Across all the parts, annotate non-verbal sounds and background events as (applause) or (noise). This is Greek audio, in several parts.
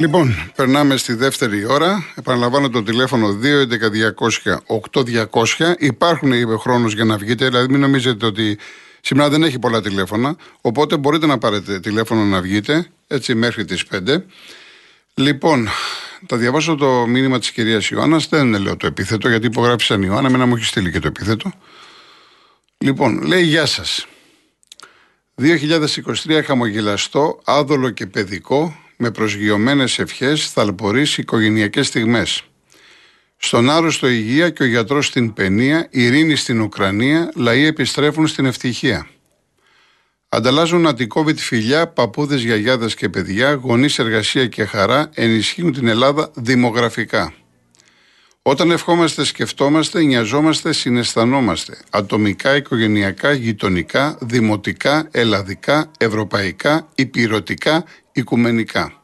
Λοιπόν, περνάμε στη δεύτερη ώρα. Επαναλαμβάνω το τηλέφωνο 2.11.200.8.200. Υπάρχουν χρόνος για να βγείτε, δηλαδή μην νομίζετε ότι σήμερα δεν έχει πολλά τηλέφωνα. Οπότε μπορείτε να πάρετε τηλέφωνο να βγείτε, έτσι μέχρι τις 5. Λοιπόν, θα διαβάσω το μήνυμα της κυρίας Ιωάννας. Δεν λέω το επίθετο, γιατί υπογράφησαν Ιωάννα, εμένα μου έχει στείλει και το επίθετο. Λοιπόν, λέει Γεια σας. 2023 χαμογελαστό, άδολο και παιδικό, με προσγειωμένες ευχές, θαλπορείς οικογενειακές στιγμές. Στον άρρωστο υγεία και ο γιατρός στην παινία, ειρήνη στην Ουκρανία, λαοί επιστρέφουν στην ευτυχία. Ανταλλάζουν αντικόβιτ φιλιά, παππούδες, γιαγιάδες και παιδιά, γονείς, εργασία και χαρά ενισχύουν την Ελλάδα δημογραφικά. Όταν ευχόμαστε, σκεφτόμαστε, νοιαζόμαστε, συναισθανόμαστε. Ατομικά, οικογενειακά, γειτονικά, δημοτικά, ελλαδικά, ευρωπαϊκά, υπηρετικά, οικουμενικά.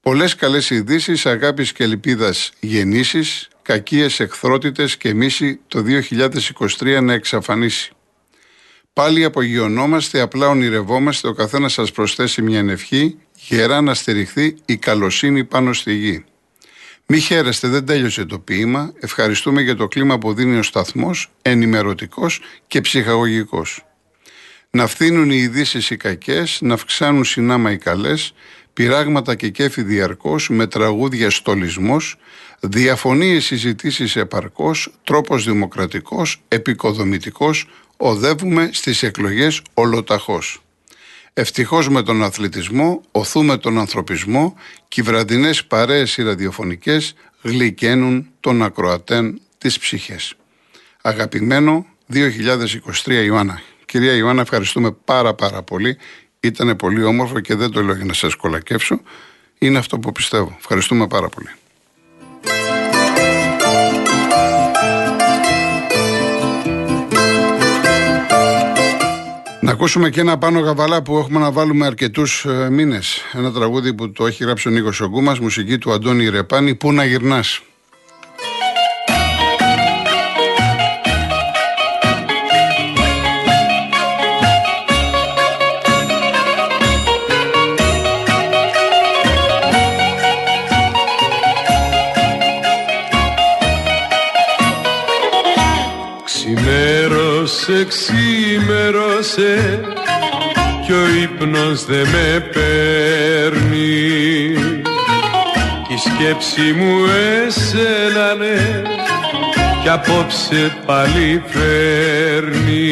Πολλές καλές ειδήσεις, αγάπης και ελπίδας γεννήσεις, κακίες εχθρότητες και μίση το 2023 να εξαφανίσει. Πάλι απογειωνόμαστε, απλά ονειρευόμαστε, ο καθένας σας προσθέσει μια ευχή, γερά να στηριχθεί η καλοσύνη πάνω στη γη. Μη χαίρεστε, δεν τέλειωσε το ποίημα. Ευχαριστούμε για το κλίμα που δίνει ο σταθμός, ενημερωτικός και ψυχαγωγικός. Να φθήνουν οι ειδήσεις οι κακές, να αυξάνουν συνάμα οι καλές, πειράγματα και κέφι διαρκώς, με τραγούδια στολισμός, διαφωνίες συζητήσεις επαρκώς, τρόπος δημοκρατικός, επικοδομητικός, οδεύουμε στις εκλογές ολοταχώς. Ευτυχώς με τον αθλητισμό οθούμε τον ανθρωπισμό και οι βραδινές παρέες οι ραδιοφωνικές γλυκαίνουν τον ακροατέν τις ψυχές. Αγαπημένο 2023 Ιωάννα. Κυρία Ιωάννα ευχαριστούμε πάρα πάρα πολύ. Ήταν πολύ όμορφο και δεν το λέω για να σας κολακεύσω. Είναι αυτό που πιστεύω. Ευχαριστούμε πάρα πολύ. Να ακούσουμε και ένα πάνω γαβαλά που έχουμε να βάλουμε αρκετούς ε, μήνες. Ένα τραγούδι που το έχει γράψει ο Νίκος Ογκούμας, μουσική του Αντώνη Ρεπάνη. Πού να γυρνάς. Ξημέρωσε, ξημέρωσε κι ο ύπνος δε με παίρνει. Η σκέψη μου έσελανε κι απόψε πάλι φέρνει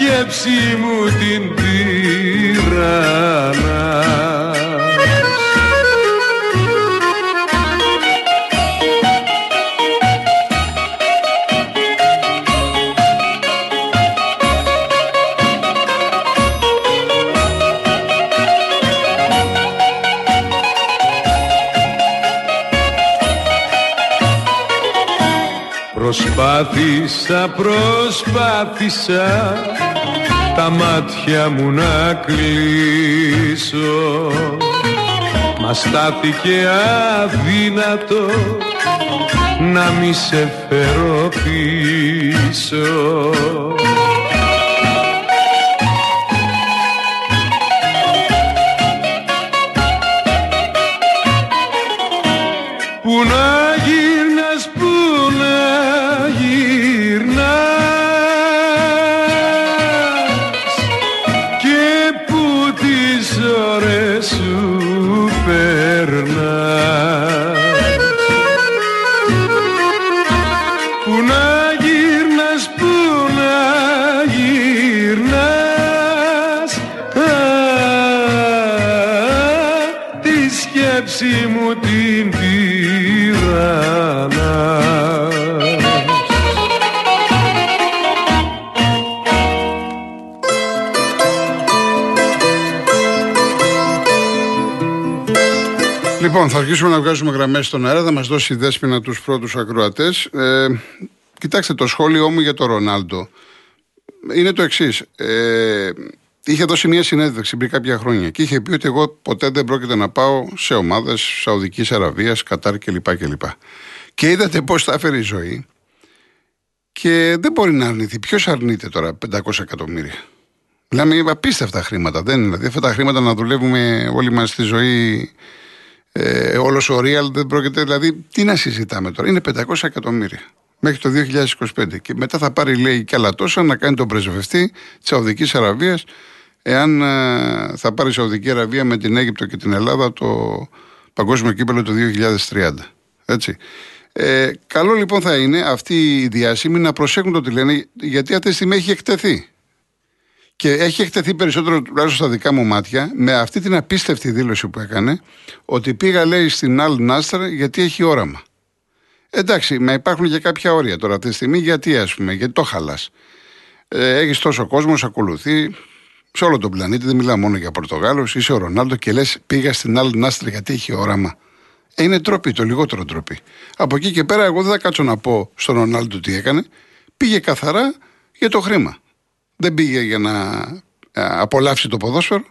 σκέψη μου την πήρα. Προσπάθησα, προσπάθησα τα μάτια μου να κλείσω. Μας στάθηκε αδύνατο να μη σε φέρω πίσω Λοιπόν, θα αρχίσουμε να βγάζουμε γραμμές στον αέρα. Θα μας δώσει η δέσπινα τους πρώτους ακροατές. Ε, κοιτάξτε, το σχόλιο μου για τον Ρονάλντο είναι το εξής. Ε, είχε δώσει μια συνέντευξη πριν κάποια χρόνια και είχε πει ότι εγώ ποτέ δεν πρόκειται να πάω σε ομάδες Σαουδικής Αραβίας, Κατάρ κλπ. κλπ. Και είδατε πώς θα έφερε η ζωή. Και δεν μπορεί να αρνηθεί. Ποιος αρνείται τώρα 500 εκατομμύρια; Μιλάμε απίστευτα χρήματα. Δεν είναι. Δηλαδή αυτά τα χρήματα να δουλεύουμε όλοι μας στη ζωή ε, όλος ο Real δεν πρόκειται. Δηλαδή, τι να συζητάμε τώρα. Είναι 500 εκατομμύρια μέχρι το 2025. Και μετά θα πάρει, λέει, και άλλα τόσα να κάνει τον πρεσβευτή της Σαουδικής Αραβίας, εάν ε, θα πάρει η Σαουδική Αραβία με την Αίγυπτο και την Ελλάδα το παγκόσμιο κύπελο το 2030. Έτσι. Ε, καλό λοιπόν θα είναι αυτοί οι διάσημοι να προσέχουν το τι λένε, γιατί αυτή τη στιγμή έχει εκτεθεί. Και έχει εκτεθεί περισσότερο, τουλάχιστον στα δικά μου μάτια, με αυτή την απίστευτη δήλωση που έκανε, ότι πήγα, λέει, στην Αλ Νάστρα γιατί έχει όραμα. Εντάξει, μα υπάρχουν και κάποια όρια τώρα αυτή τη στιγμή, γιατί ας πούμε, γιατί το χαλάς. Ε, έχεις τόσο κόσμο, ακολουθεί σε όλο τον πλανήτη, δεν μιλάω μόνο για Πορτογάλο, είσαι ο Ρονάλντο και λες πήγα στην Αλ Νάστρα γιατί έχει όραμα. Ε, είναι τροπή, το λιγότερο τροπή. Από εκεί και πέρα, εγώ δεν θα κάτσω να πω στον Ρονάλντο τι έκανε. Πήγε καθαρά για το χρήμα. Δεν πήγε για να απολαύσει το ποδόσφαιρο.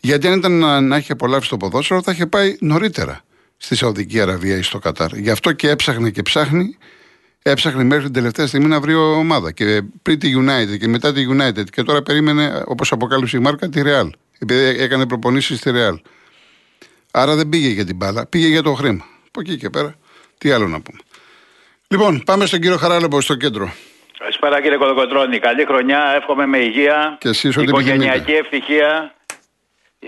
Γιατί αν ήταν να, να έχει απολαύσει το ποδόσφαιρο, θα είχε πάει νωρίτερα στη Σαουδική Αραβία ή στο Κατάρ. Γι' αυτό και έψαχνε και ψάχνει. Έψαχνε μέχρι την τελευταία στιγμή να βρει ομάδα. Και πριν τη United και μετά τη United. Και τώρα περίμενε, όπως αποκάλυψε η Μάρκα, τη Real. Επειδή έκανε προπονήσεις στη Real. Άρα δεν πήγε για την μπάλα, πήγε για το χρήμα. Από εκεί και πέρα, τι άλλο να πούμε. Λοιπόν, πάμε στον κύριο Χαράλεμπο στο κέντρο. Καλησπέρα κύριε Κολοκοτρώνη. Καλή χρονιά. Εύχομαι με υγεία. Και εσείς ό,τι οικογενειακή ευτυχία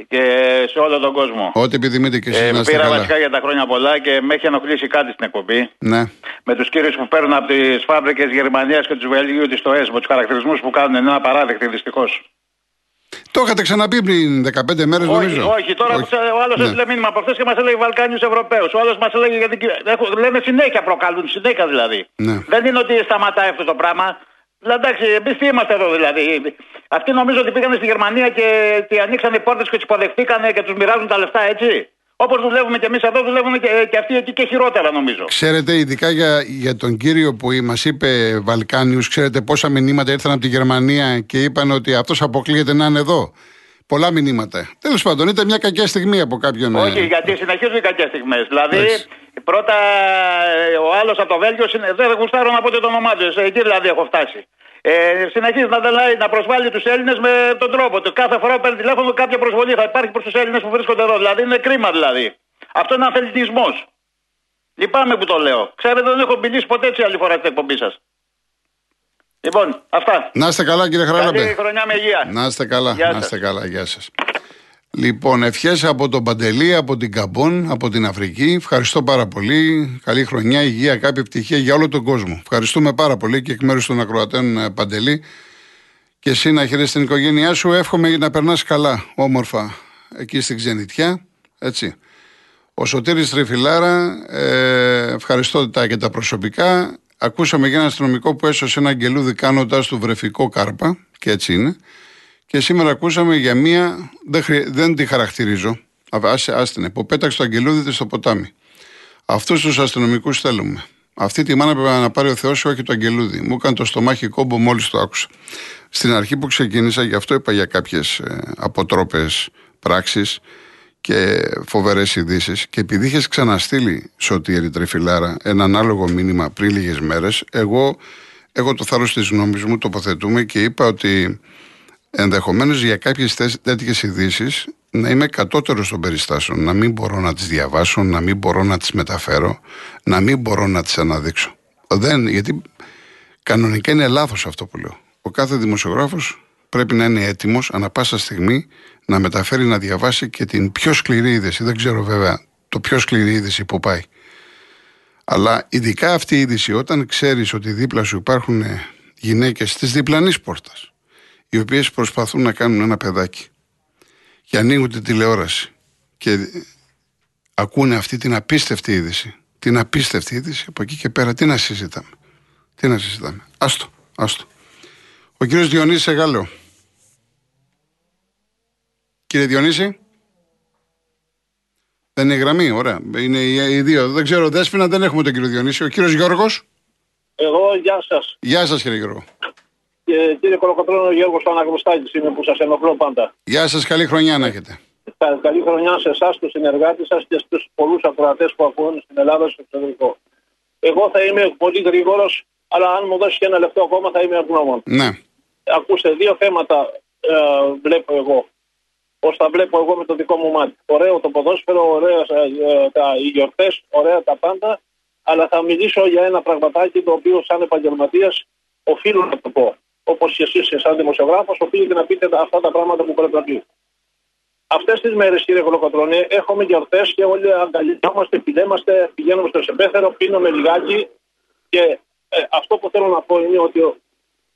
και σε όλο τον κόσμο. Ό,τι επιθυμείτε και εσείς. Ε, να πήρα βασικά για τα χρόνια πολλά και με έχει ενοχλήσει κάτι στην εκπομπή. Ναι. Με τους κύριους που παίρνουν από τις φάμπρικες Γερμανίας και τους Βελγίου τη ΕΣΜΟ, τους χαρακτηρισμούς που κάνουν. Είναι απαράδεκτοι δυστυχώς. Το είχατε ξαναπεί πριν 15 μέρες, νομίζω. Όχι, τώρα όχι. ο άλλος ναι. έστειλε μήνυμα προχθέ και μας έλεγε Βαλκάνιους Ευρωπαίους. Ο άλλος μας έλεγε γιατί. Λένε συνέχεια προκαλούν, συνέχεια δηλαδή. Ναι. Δεν είναι ότι σταματάει αυτό το πράγμα. Δηλαδή, εντάξει, εμείς τι είμαστε εδώ δηλαδή. Αυτοί νομίζω ότι πήγαν στη Γερμανία και, και ανοίξαν οι πόρτες και τους υποδεχτήκανε και τους μοιράζουν τα λεφτά έτσι. Όπως δουλεύουμε και εμείς εδώ, δουλεύουμε και, και αυτοί εκεί και χειρότερα νομίζω. Ξέρετε, ειδικά για, για τον κύριο που μας είπε Βαλκάνιους, ξέρετε πόσα μηνύματα ήρθαν από τη Γερμανία και είπαν ότι αυτός αποκλείεται να είναι εδώ. Πολλά μηνύματα. Τέλος πάντων, ήταν μια κακιά στιγμή από κάποιον. Ε, Όχι, γιατί συνεχίζουν οι κακές στιγμές. Δηλαδή, Έτσι. πρώτα ε, ο άλλος από το Βέλγιο δεν γουστάρω να πω το όνομά του. Εκεί δηλαδή έχω φτάσει. Ε, συνεχίζει να, να προσβάλλει τους Έλληνες με τον τρόπο του. Κάθε φορά που παίρνει τηλέφωνο, κάποια προσβολή θα υπάρχει προς τους Έλληνες που βρίσκονται εδώ. Δηλαδή είναι κρίμα δηλαδή. Αυτό είναι αθλητισμός. Λυπάμαι που το λέω. Ξέρετε, δεν έχω μιλήσει ποτέ έτσι άλλη φορά στην εκπομπή σας. Λοιπόν, αυτά. Να είστε καλά, κύριε Χαράλαμπε. Καλή χρονιά με υγεία. Να είστε καλά. να είστε καλά. Γεια σας. Λοιπόν, ευχές από τον Παντελή, από την Καμπόν, από την Αφρική. Ευχαριστώ πάρα πολύ. Καλή χρονιά, υγεία, κάποια ευτυχία για όλο τον κόσμο. Ευχαριστούμε πάρα πολύ και εκ μέρους των ακροατών ε, Παντελή. Και εσύ να χαιρέσει την οικογένειά σου. Εύχομαι να περνάς καλά, όμορφα, εκεί στην ξενιτιά. Έτσι. Ο Σωτήρης Τριφυλάρα, ε, ευχαριστώ τα και τα προσωπικά. Ακούσαμε για ένα αστυνομικό που έσωσε ένα αγγελούδι κάνοντας του βρεφικό κάρπα, και έτσι είναι. Και σήμερα ακούσαμε για μία, δεν, δεν τη χαρακτηρίζω, άστινε, που πέταξε το αγγελούδι της στο ποτάμι. Αυτούς τους αστυνομικούς θέλουμε. Αυτή τη μάνα πρέπει να πάρει ο Θεός, όχι το αγγελούδι. Μου έκανε το στομάχι κόμπο μόλις το άκουσα. Στην αρχή που ξεκίνησα, γι' αυτό είπα για κάποιες αποτρόπες πράξεις και φοβερές ειδήσεις. Και επειδή είχες ξαναστείλει Σωτήρη Τρεφιλάρα ένα ανάλογο μήνυμα πριν λίγες μέρες, εγώ, εγώ το θάρρος της γνώμης μου τοποθετούμε και είπα ότι ενδεχομένως για κάποιες τέτοιες ειδήσεις να είμαι κατώτερος των περιστάσεων, να μην μπορώ να τις διαβάσω, να μην μπορώ να τις μεταφέρω, να μην μπορώ να τις αναδείξω. Δεν, γιατί κανονικά είναι λάθος αυτό που λέω. Ο κάθε δημοσιογράφος πρέπει να είναι έτοιμος ανα πάσα στιγμή να μεταφέρει, να διαβάσει και την πιο σκληρή είδηση. Δεν ξέρω βέβαια το πιο σκληρή είδηση που πάει. Αλλά ειδικά αυτή η είδηση, όταν ξέρεις ότι δίπλα σου υπάρχουν γυναίκες τη διπλανή πόρτα, οι οποίες προσπαθούν να κάνουν ένα παιδάκι και ανοίγουν την τηλεόραση και ακούνε αυτή την απίστευτη είδηση, την απίστευτη είδηση, από εκεί και πέρα τι να συζητάμε. Τι να συζητάμε. Άστο, άστο. Ο κύριος Διονύσης Εγάλεο. Κύριε Διονύση. Δεν είναι η γραμμή, ωραία. Είναι οι, οι δύο. Δεν ξέρω, Δέσποινα, δεν έχουμε τον κύριο Διονύση. Ο κύριος Γιώργος. Εγώ, γεια σας. Γεια σας, κύριε Γιώργο. Και, κύριε Κολοκοτρόνο, ο Γιώργος Παναγνωστάκης είμαι που σας ενοχλώ πάντα. Γεια σας, καλή χρονιά να έχετε. Κα- Καλή χρονιά σε εσάς, τους συνεργάτες σας και στους πολλούς ακροατές που ακούνε στην Ελλάδα στο εξωτερικό. Εγώ θα είμαι πολύ γρήγορος, αλλά αν μου δώσεις και ένα λεπτό ακόμα θα είμαι ευγνώμων. Ναι. Ακούστε, δύο θέματα ε, βλέπω εγώ. Πώς τα βλέπω εγώ με το δικό μου μάτι. Ωραίο το ποδόσφαιρο, ωραία ε, τα, οι γιορτές, ωραία τα πάντα. Αλλά θα μιλήσω για ένα πραγματάκι το οποίο, σαν επαγγελματίας, οφείλω να το πω. Όπως και εσείς, σαν δημοσιογράφος, οφείλετε να πείτε αυτά τα πράγματα που πρέπει να πείτε. Αυτές τις μέρες, κύριε Κολοκοτρώνη, έχουμε γιορτές και όλοι αγκαλιάζομαστε, φιλέμαστε, πηγαίνουμε στο σεπέθερο, πίνουμε λιγάκι. Και ε, αυτό που θέλω να πω είναι ότι ο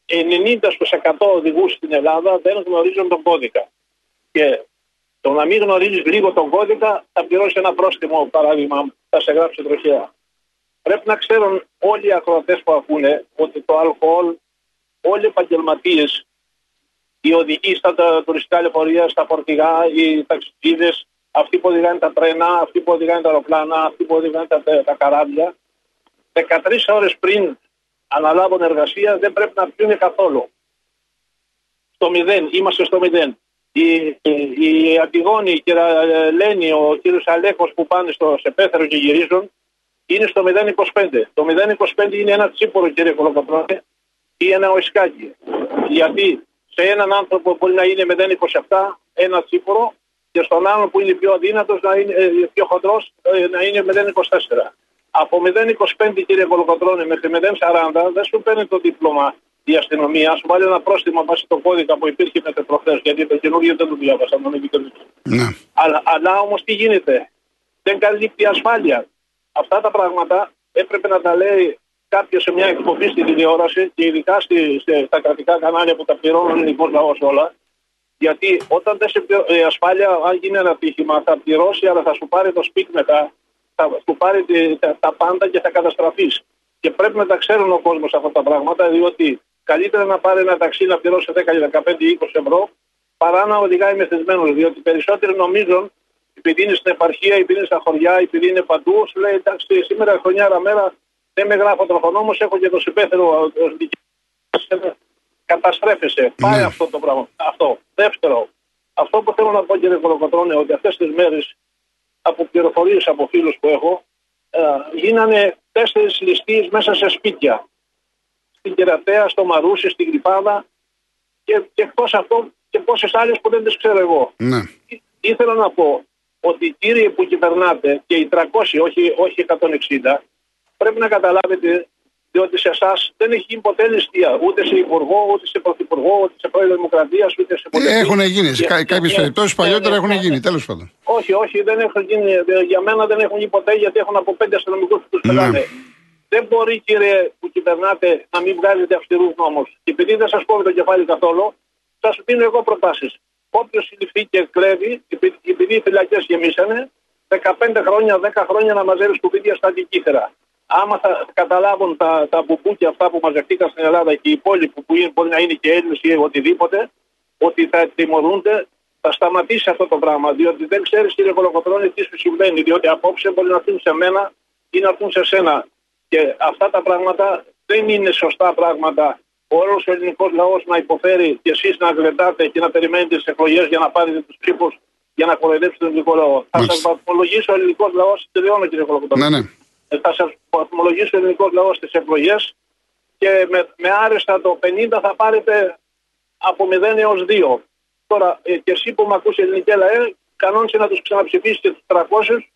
90% οδηγούς στην Ελλάδα δεν γνωρίζουν τον κώδικα. Και το να μην γνωρίζεις λίγο τον κώδικα θα πληρώσει ένα πρόστιμο, παράδειγμα, θα σε γράψει τροχιά. Πρέπει να ξέρουν όλοι οι ακροατές που ακούνε ότι το αλκοόλ, όλοι οι επαγγελματίες, οι οδηγοί στα τα τουριστικά λεωφορεία, στα φορτηγά, οι ταξιτζίδες, αυτοί που οδηγάνε τα τρένα, αυτοί που οδηγάνε τα αεροπλάνα, αυτοί που οδηγάνε τα, τα καράβια, 13 ώρες πριν αναλάβουν εργασία δεν πρέπει να πιούν καθόλου. Στο μηδέν, είμαστε στο μηδέν. Η, η, η Αντιγόνη και η Λένη, ο κύριος Αλέκο που πάνε στο Σεπέθερο και γυρίζουν, είναι στο 0,25. Το 0,25 είναι ένα τσίπορο, κύριε Κολοκοτρώνη, ή ένα οσκάκι. Γιατί σε έναν άνθρωπο μπορεί να είναι 0,27 ένα τσίπορο και στον άλλον που είναι πιο αδύνατος, να είναι ε, πιο χοντρός, να είναι 0,24. Από 0,25 κύριε Κολοκοτρώνη μέχρι 0,40 δεν σου παίρνει το δίπλωμα η αστυνομία, σου βάλει ένα πρόστιμο βάσει το κώδικα που υπήρχε μέχρι προχθές, γιατί το καινούργιο δεν το διάβασα, τον επικοινωνία. Ναι. Αλλά, αλλά όμως τι γίνεται, δεν καλύπτει η ασφάλεια. Αυτά τα πράγματα έπρεπε να τα λέει κάποιος σε μια εκπομπή στη τηλεόραση και ειδικά στη, στη, στα κρατικά κανάλια που τα πληρώνουν ο ελληνικό λαό όλα. Γιατί όταν δεν σε πληρω- η ασφάλεια, αν γίνει ένα ατύχημα, θα πληρώσει, αλλά θα σου πάρει το σπίτι μετά, θα σου πάρει τη- τα, τα πάντα και θα καταστραφείς. Και πρέπει να τα ξέρουν ο κόσμος αυτά τα πράγματα, διότι καλύτερα να πάρει ένα ταξί να πληρώσει 10, 15 ή 20 ευρώ, παρά να οδηγάει μεθυσμένο. Διότι περισσότεροι νομίζουν, επειδή είναι στην επαρχία, επειδή είναι στα χωριά, επειδή είναι παντού, σου λέει εντάξει, σήμερα χρονιάρα μέρα δεν με γράφω τροχονόμο, έχω και το συμπέθερο ως δικαιοσύνη». Καταστρέφεσαι. Πάει Ναι. αυτό το πράγμα. Αυτό. Δεύτερο, αυτό που θέλω να πω κύριε Κολοκοτρώνε, ότι αυτές τις μέρες από πληροφορίες από φίλους που έχω, ε, γίνανε τέσσερις ληστείες μέσα σε σπίτια. Στην Κερατέα, στο Μαρούσι, στην Κρυπάδα και, και εκτός αυτό και πόσες άλλες που δεν τις ξέρω εγώ. Ναι. Ή- Ήθελα να πω ότι οι κύριοι που κυβερνάτε και οι 300, όχι, όχι 160, πρέπει να καταλάβετε διότι σε εσάς δεν έχει γίνει ποτέ ληστεία ούτε σε υπουργό, ούτε σε πρωθυπουργό, ούτε σε πρόεδρο Δημοκρατίας, ούτε σε πολιτικό. Έχουν γίνει. Σε Και- κάποιες και- περιπτώσεις ναι, παλιότερα ναι, έχουν ναι, γίνει. ναι. Τέλος πάντων. Όχι, όχι, δεν έχουν γίνει. Για μένα δεν έχουν γίνει ποτέ γιατί έχουν από πέντε αστυνομικούς που τους Ναι. πετάνε. Δεν μπορεί, κύριε που κυβερνάτε, να μην βγάζετε αυστηρούς νόμους. Και επειδή δεν σας κόβει το κεφάλι καθόλου, σας δίνω εγώ προτάσεις. Όποιος συλληφθεί και κλέβει, επει- επειδή οι φυλακές γεμίσανε, 15 χρόνια, 10 χρόνια να μαζεύει σκουπίδια στα αντικείτερα. Άμα θα καταλάβουν τα, τα μπουμπούκια αυτά που μαζευτήκαν στην Ελλάδα και οι υπόλοιποι που είναι, μπορεί να είναι και Έλληνες ή οτιδήποτε, ότι θα τιμωρούνται, θα σταματήσει αυτό το πράγμα. Διότι δεν ξέρεις, κύριε Κολοκοτρώνη, τι σου συμβαίνει. Διότι απόψε μπορεί να έρθουν σε μένα ή να έρθουν σε σένα. Και αυτά τα πράγματα δεν είναι σωστά πράγματα. Ο όλος ο ελληνικός λαός να υποφέρει και εσείς να γλεντάτε και να περιμένετε τι εκλογές για να πάρετε τους ψήφους για να κοροϊδέψετε τον ελληνικό λαό. Θα Μάλιστα. σα βαθμολογήσει ο ελληνικός λαός, τελειώνω κύριε Κολοκοτρώνη. Ναι, ναι. Ε, θα σα βαθμολογήσει ο ελληνικός λαός στις εκλογές και με, με άρεστα το 50 θα πάρετε από 0 έως 2. Τώρα, ε, και εσύ που με ακούσει ελληνική ΛΑΕ, κανόνισε να τους ξαναψηφίσεις και τους 300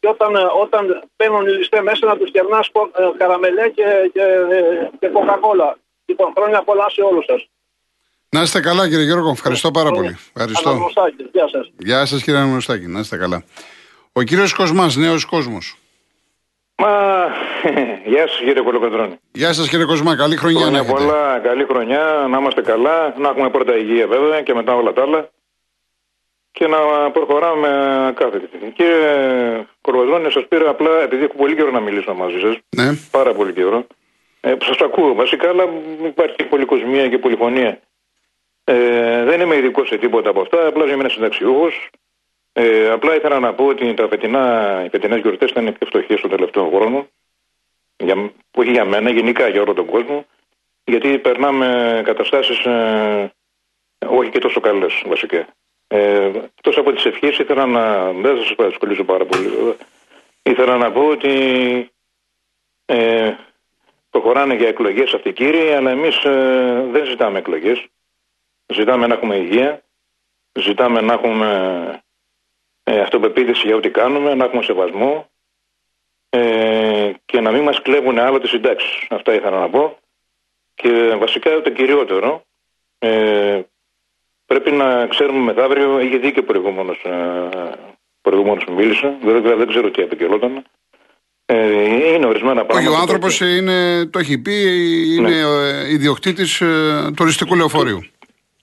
και όταν, ε, όταν παίρνουν οι ληστές μέσα να τους κερνάς καραμελέ και, και, ε, και κοκακόλα. Λοιπόν, χρόνια πολλά σε όλους σας. Να είστε καλά, κύριε Γιώργο. Ευχαριστώ πάρα πολύ. Ευχαριστώ. Αναγνωστάκη. Γεια σας. Γεια σας, κύριε Αναγνωστάκη. Να είστε καλά. Ο κύριος Κοσμάς, νέος κόσμος. Μα, (laughs) γεια σας κύριε Κολοκοντρώνη. Γεια σας, κύριε Κοσμά. Καλή χρονιά να Χρόνια έχετε. πολλά, καλή χρονιά, να είμαστε καλά, να έχουμε πρώτα υγεία βέβαια και μετά όλα τα άλλα και να προχωράμε κάθετη. Κύριε Κολοκοντρώνη, σας πήρα απλά επειδή έχω πολύ καιρό να μιλήσω μαζί σας, Ναι. πάρα πολύ καιρό, ε, που σας ακούω βασικά, αλλά υπάρχει πολυκοσμία και πολυφωνία. Ε, δεν είμαι ειδικός σε τίποτα από αυτά, απλά είμαι ένας συνταξιούχος Ε, απλά ήθελα να πω ότι τα φετινά, οι φετινές γιορτές ήταν πιο φτωχές στο τελευταίο χρόνο. Για, όχι για μένα, γενικά για όλο τον κόσμο. Γιατί περνάμε καταστάσεις ε, όχι και τόσο καλές βασικά. Ε, εκτός από τις ευχές ήθελα να... Δεν θα σας παρασχολήσω πάρα πολύ. βέβαια. Ήθελα να πω ότι ε, προχωράνε για εκλογές αυτοί οι κύριοι, αλλά εμείς ε, δεν ζητάμε εκλογές. Ζητάμε να έχουμε υγεία, ζητάμε να έχουμε ε, αυτοπεποίθηση για ό,τι κάνουμε, να έχουμε σεβασμό ε, και να μην μας κλέβουν άλλο τις συντάξεις. Αυτά ήθελα να πω. Και βασικά το κυριότερο, ε, πρέπει να ξέρουμε μεθαύριο, είχε δίκιο ο προηγούμενος, ε, προηγούμενος που μίλησε, βέβαια δεν ξέρω τι επικαιρόταν. Ε, είναι ορισμένα Όχι, πράγματα. ο τα άνθρωπος οποία- είναι, το έχει πει, είναι Ναι. ε, ιδιοκτήτης τουριστικού λεωφορείου.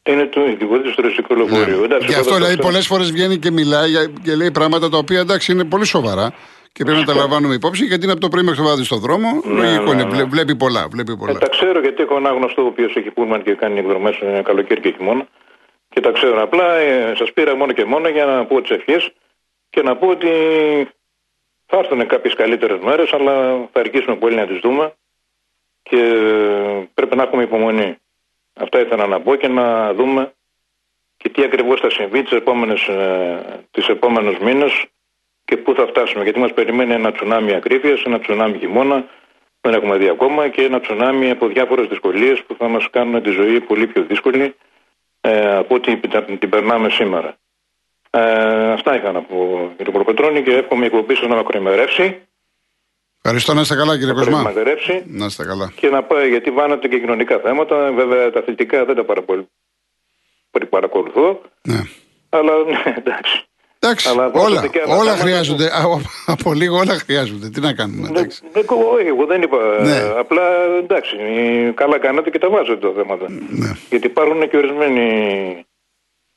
Είναι το ειδικό του τουριστικού λεωφορείου. Ναι. Εντάξει, Γι' εγώ αυτό δεν το δηλαδή ξέρω. πολλές φορές βγαίνει και μιλάει για- και λέει πράγματα τα οποία εντάξει είναι πολύ σοβαρά και πρέπει να τα λαμβάνουμε υπόψη γιατί είναι από το πρωί μέχρι το βράδυ στο δρόμο. Ναι, Λογικό ναι, είναι, ναι. βλέ- βλέπει πολλά. Βλέπει πολλά. Ε, τα ξέρω γιατί έχω ένα γνωστό ο οποίος έχει πούλμαν και κάνει εκδρομές καλοκαίρι και χειμώνα. Και τα ξέρω. Απλά ε, σας πήρα μόνο και μόνο για να πω τις ευχές και να πω ότι θα έρθουν κάποιες καλύτερες μέρες, αλλά θα αργήσουμε πολύ να τις δούμε και ε, πρέπει να έχουμε υπομονή. Αυτά ήθελα να πω και να δούμε και τι ακριβώς θα συμβεί τις επόμενες, ε, τις επόμενους μήνες και πού θα φτάσουμε. Γιατί μας περιμένει ένα τσουνάμι ακρίβειας, ένα τσουνάμι χειμώνα, δεν έχουμε δει ακόμα και ένα τσουνάμι από διάφορες δυσκολίες που θα μας κάνουν τη ζωή πολύ πιο δύσκολη ε, από ό,τι την, την περνάμε σήμερα. Ε, αυτά είχα να πω για τον Προπετρώνη και εύχομαι η εκπομπή σας να μακροημερεύσει, Ευχαριστώ να είστε καλά κύριε να Κοσμά. μακροημερεύσει Να είστε καλά. και να πάει γιατί βάνατε και κοινωνικά θέματα. Βέβαια τα αθλητικά δεν τα πάρα πολύ πολύ παρακολουθώ, Ναι. αλλά ναι, εντάξει. Εντάξει, Αλλά όλα, βάζετε και άλλα όλα θέματα χρειάζονται. Α, ο- Από λίγο όλα χρειάζονται. Τι να κάνουμε. Δεν, Εντάξει. δεν, όχι, εγώ δεν είπα. Ναι. ε, Απλά εντάξει, καλά κάνατε και τα βάζετε τα θέματα. Ναι. Γιατί υπάρχουν και ορισμένοι.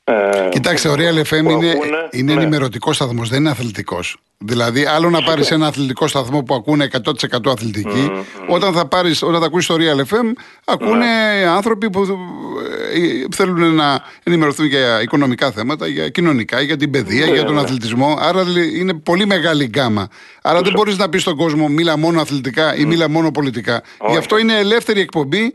Ε, Κοιτάξτε, ο που- Real FM που είναι, ακούνε, είναι ναι. ενημερωτικός σταθμός, δεν είναι αθλητικός. Δηλαδή, άλλο να πάρεις ένα αθλητικό σταθμό που ακούνε 100% αθλητικοί, όταν θα, πάρεις, όταν θα ακούσεις το Real FM, ακούνε Ναι. άνθρωποι που ε, θέλουν να ενημερωθούν για οικονομικά θέματα, για κοινωνικά, για την παιδεία, Ναι, για τον ναι. αθλητισμό. Άρα δηλαδή, είναι πολύ μεγάλη γκάμα. Άρα δεν μπορείς να πεις στον κόσμο μίλα μόνο αθλητικά ή μίλα μόνο πολιτικά. Γι' αυτό είναι ελεύθερη εκπομπή να, Ναι,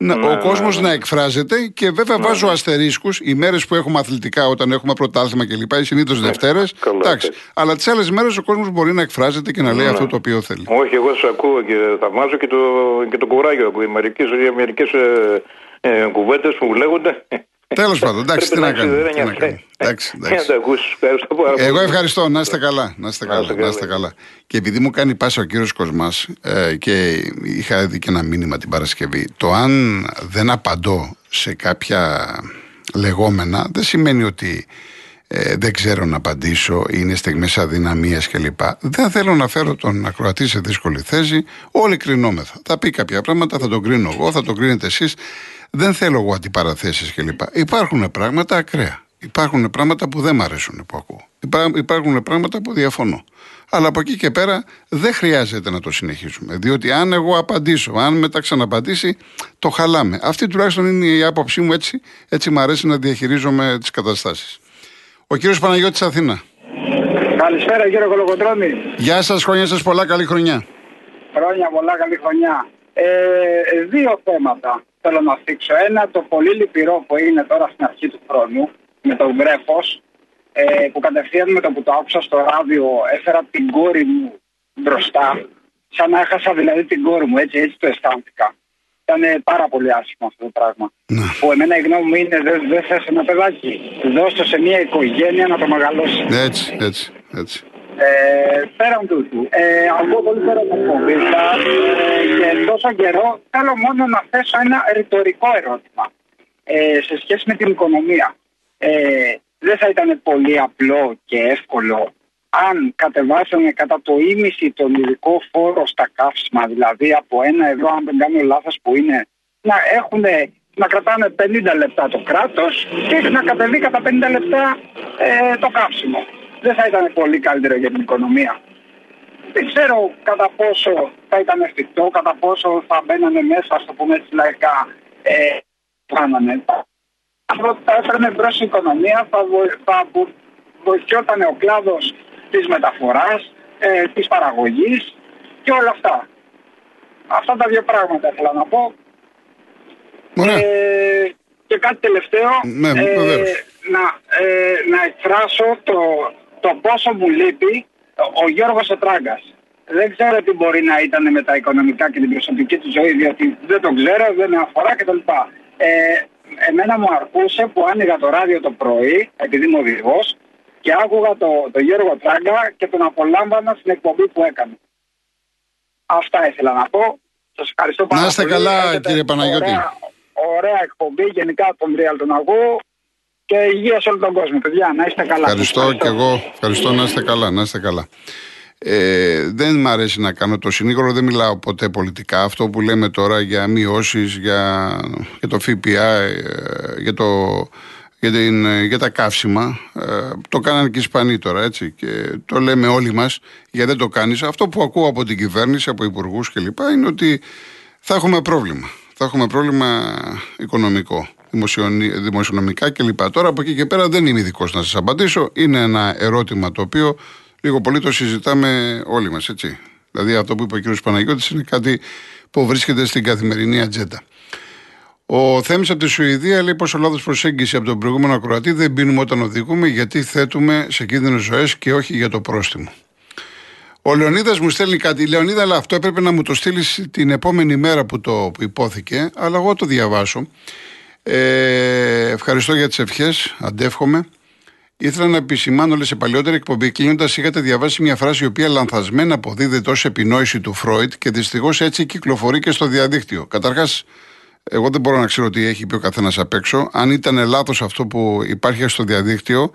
ο ναι, κόσμος ναι. να εκφράζεται και βέβαια βάζω αστερίσκους οι μέρες που έχουμε αθλητικά, όταν έχουμε πρωτάθλημα κλπ. Συνήθως Δευτέρες. Ναι, καλά, Εντάξει. έτσι. Αλλά τις άλλες μέρες ο κόσμος μπορεί να εκφράζεται και να λέει Ναι. αυτό το οποίο θέλει. Όχι, εγώ σας ακούω και θαυμάζω και το, και το κουράγιο που μερικές μερικές, ε, ε, κουβέντες που λέγονται. Τέλος πάντων, εντάξει, τι Πρέπει να κάνουμε. έχεις τι να δένεια. κάνουμε. Εντάξει, Για να εντάξει. τα ακούσεις. Ευχαριστώ πάρα πολύ. Εγώ ευχαριστώ. Να είστε καλά. Να είστε Να καλά. είστε Να είστε καλά. καλά. Και επειδή μου κάνει πάσα ο κύριος Κοσμάς ε, και είχα δει και ένα μήνυμα την Παρασκευή, το αν δεν απαντώ σε κάποια λεγόμενα δεν σημαίνει ότι ε, δεν ξέρω να απαντήσω, είναι στιγμές αδυναμίας κλπ. Δεν θέλω να φέρω τον ακροατή σε δύσκολη θέση. Όλοι κρινόμεθα. Θα πει κάποια πράγματα, θα τον κρίνω εγώ, θα τον κρίνετε εσείς. Δεν θέλω εγώ αντιπαραθέσεις κλπ. Υπάρχουν πράγματα ακραία. Υπάρχουν πράγματα που δεν μ' αρέσουν που ακούω. Υπά- Υπάρχουν πράγματα που διαφωνώ. Αλλά από εκεί και πέρα δεν χρειάζεται να το συνεχίσουμε. Διότι αν εγώ απαντήσω, αν μετά ξαναπαντήσει, το χαλάμε. Αυτή τουλάχιστον είναι η άποψή μου έτσι. Έτσι μου αρέσει να διαχειρίζομαι τις καταστάσεις. Ο κύριος Παναγιώτης Αθήνα. Καλησπέρα κύριε Κολοκοτρώνη. Γεια σας, χρόνια σας πολλά, καλή χρονιά. Χρόνια πολλά, καλή χρονιά. Ε, δύο θέματα θέλω να θίξω. Ένα, το πολύ λυπηρό που έγινε τώρα στην αρχή του χρόνου με τον Γκρέφος ε, που κατευθείαν με το που το άκουσα στο ράδιο έφερα την κόρη μου μπροστά σαν να έχασα δηλαδή την κόρη μου, έτσι, έτσι το αισθάνθηκα. Ήταν πάρα πολύ άσχημο αυτό το πράγμα. Ναι. Που εμένα η γνώμη μου είναι δεν δεν θες ένα παιδάκι. Δώστο σε μια οικογένεια να το μεγαλώσεις. Έτσι, έτσι, έτσι. Ε, πέραν τούτου, ε, ακούω πολύ πέρα από κομβίτα ε, και τόσο καιρό θέλω μόνο να θέσω ένα ρητορικό ερώτημα ε, σε σχέση με την οικονομία. Ε, δεν θα ήταν πολύ απλό και εύκολο αν κατεβάσανε κατά το ίμιση τον ειδικό φόρο στα καύσιμα, δηλαδή από ένα ευρώ, αν δεν κάνω λάθος που είναι, να έχουν να κρατάνε 50 λεπτά το κράτος και να κατεβεί κατά 50 λεπτά ε, το καύσιμο. Δεν θα ήταν πολύ καλύτερο για την οικονομία. Δεν ξέρω κατά πόσο θα ήταν εφικτό, κατά πόσο θα μπαίνανε μέσα, ας το πούμε έτσι λαϊκά, ε, κάνανε. Αν θα έφερνε μπρος η οικονομία, θα, βοη- θα, μπο- βοηθιόταν ο κλάδος της μεταφοράς, ε, της παραγωγής και όλα αυτά. Αυτά τα δύο πράγματα ήθελα να πω. Ωραία. Ε, και κάτι τελευταίο, Ναι, ε, βεβαίως. να, ε, να εκφράσω το, το πόσο μου λείπει ο, ο Γιώργος Ετράγκας. Δεν ξέρω τι μπορεί να ήταν με τα οικονομικά και την προσωπική του ζωή, διότι δεν τον ξέρω, δεν με αφορά κτλ. Ε, εμένα μου αρκούσε που άνοιγα το ράδιο το πρωί, επειδή είμαι οδηγός, και άκουγα το, το Γιώργο Τράγκα και τον απολάμβανα στην εκπομπή που έκανε. Αυτά ήθελα να πω. Σας ευχαριστώ πάρα Να είστε πολύ. καλά, Έχετε κύριε Παναγιώτη. Ωραία, ωραία εκπομπή γενικά τον Real τον ακούω και υγεία σε όλο τον κόσμο, παιδιά. Να είστε καλά. Ευχαριστώ και εγώ. Ευχαριστώ να είστε καλά. Να είστε καλά. Ε, δεν μ' αρέσει να κάνω το συνήγορο, δεν μιλάω ποτέ πολιτικά. Αυτό που λέμε τώρα για μειώσεις, για, για το ΦΠΑ, ε, για, το, για, την, ε, για τα καύσιμα, ε, το κάνανε και οι Ισπανοί τώρα, έτσι. Και το λέμε όλοι μας, γιατί δεν το κάνεις. Αυτό που ακούω από την κυβέρνηση, από υπουργούς κλπ. είναι ότι θα έχουμε πρόβλημα. Θα έχουμε πρόβλημα οικονομικό, δημοσιονι- δημοσιονομικά κλπ. Τώρα από εκεί και πέρα δεν είμαι ειδικός να σας απαντήσω. Είναι ένα ερώτημα το οποίο λίγο πολύ το συζητάμε όλοι μας, έτσι. Δηλαδή αυτό που είπε ο κ. Παναγιώτης είναι κάτι που βρίσκεται στην καθημερινή ατζέντα. Ο Θέμης από τη Σουηδία λέει πω ο λάθος προσέγγιση από τον προηγούμενο ακροατή δεν πίνουμε όταν οδηγούμε γιατί θέτουμε σε κίνδυνο ζωές και όχι για το πρόστιμο. Ο Λεωνίδας μου στέλνει κάτι. Λεωνίδα, αλλά αυτό έπρεπε να μου το στείλεις την επόμενη μέρα που το που υπόθηκε, αλλά εγώ το διαβάσω. Ε, ευχαριστώ για τις ευχές. Αντεύχομαι. Ήθελα να επισημάνω ότι σε παλιότερη εκπομπή κλείνοντας είχατε διαβάσει μια φράση η οποία λανθασμένα αποδίδεται ως επινόηση του Φρόιτ και δυστυχώς έτσι κυκλοφορεί και στο διαδίκτυο. Καταρχάς, εγώ δεν μπορώ να ξέρω τι έχει πει ο καθένας απ' έξω. Αν ήταν λάθος αυτό που υπάρχει στο διαδίκτυο,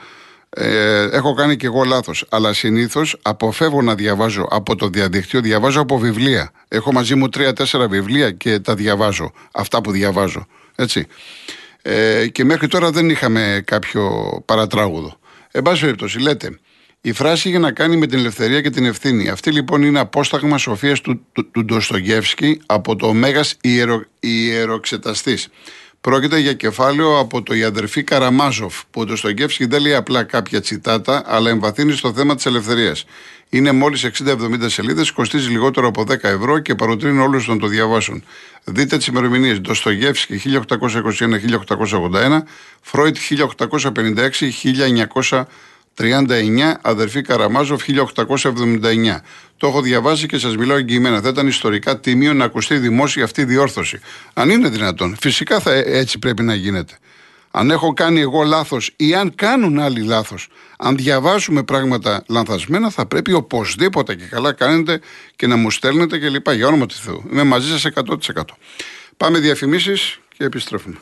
ε, έχω κάνει και εγώ λάθος. Αλλά συνήθως αποφεύγω να διαβάζω από το διαδίκτυο, διαβάζω από βιβλία. Έχω μαζί μου τρία-τέσσερα βιβλία και τα διαβάζω. Αυτά που διαβάζω. Έτσι. Ε, και μέχρι τώρα δεν είχαμε κάποιο παρατράγουδο. Εν πάση περιπτώσει, λέτε, η φράση για να κάνει με την ελευθερία και την ευθύνη. Αυτή λοιπόν είναι απόσταγμα σοφίας του, του, του Ντοστογεύσκη από το Μέγας ιερο, Ιεροξεταστής. Πρόκειται για κεφάλαιο από το «Η αδερφή Καραμάζοφ», που ο Ντοστογεύσκη δεν λέει απλά κάποια τσιτάτα, αλλά εμβαθύνει στο θέμα της ελευθερίας. Είναι μόλις 60-70 σελίδες, κοστίζει λιγότερο από 10 ευρώ και παροτρύνω όλους να το διαβάσουν. Δείτε τις ημερομηνίες. Ντοστογεύσκη 1821-1881, Φρόιτ 1856-1900 39, αδερφή Καραμάζοφ 1879. Το έχω διαβάσει και σας μιλάω εγγυημένα. Θα ήταν ιστορικά τιμίο να ακουστεί δημόσια αυτή η διόρθωση. Αν είναι δυνατόν. Φυσικά θα, έτσι πρέπει να γίνεται. Αν έχω κάνει εγώ λάθος ή αν κάνουν άλλοι λάθος, αν διαβάσουμε πράγματα λανθασμένα, θα πρέπει οπωσδήποτε και καλά κάνετε και να μου στέλνετε και λοιπά. Για όνομα του Θεού. Είμαι μαζί σας 100%. Πάμε διαφημίσεις και επιστρέφουμε.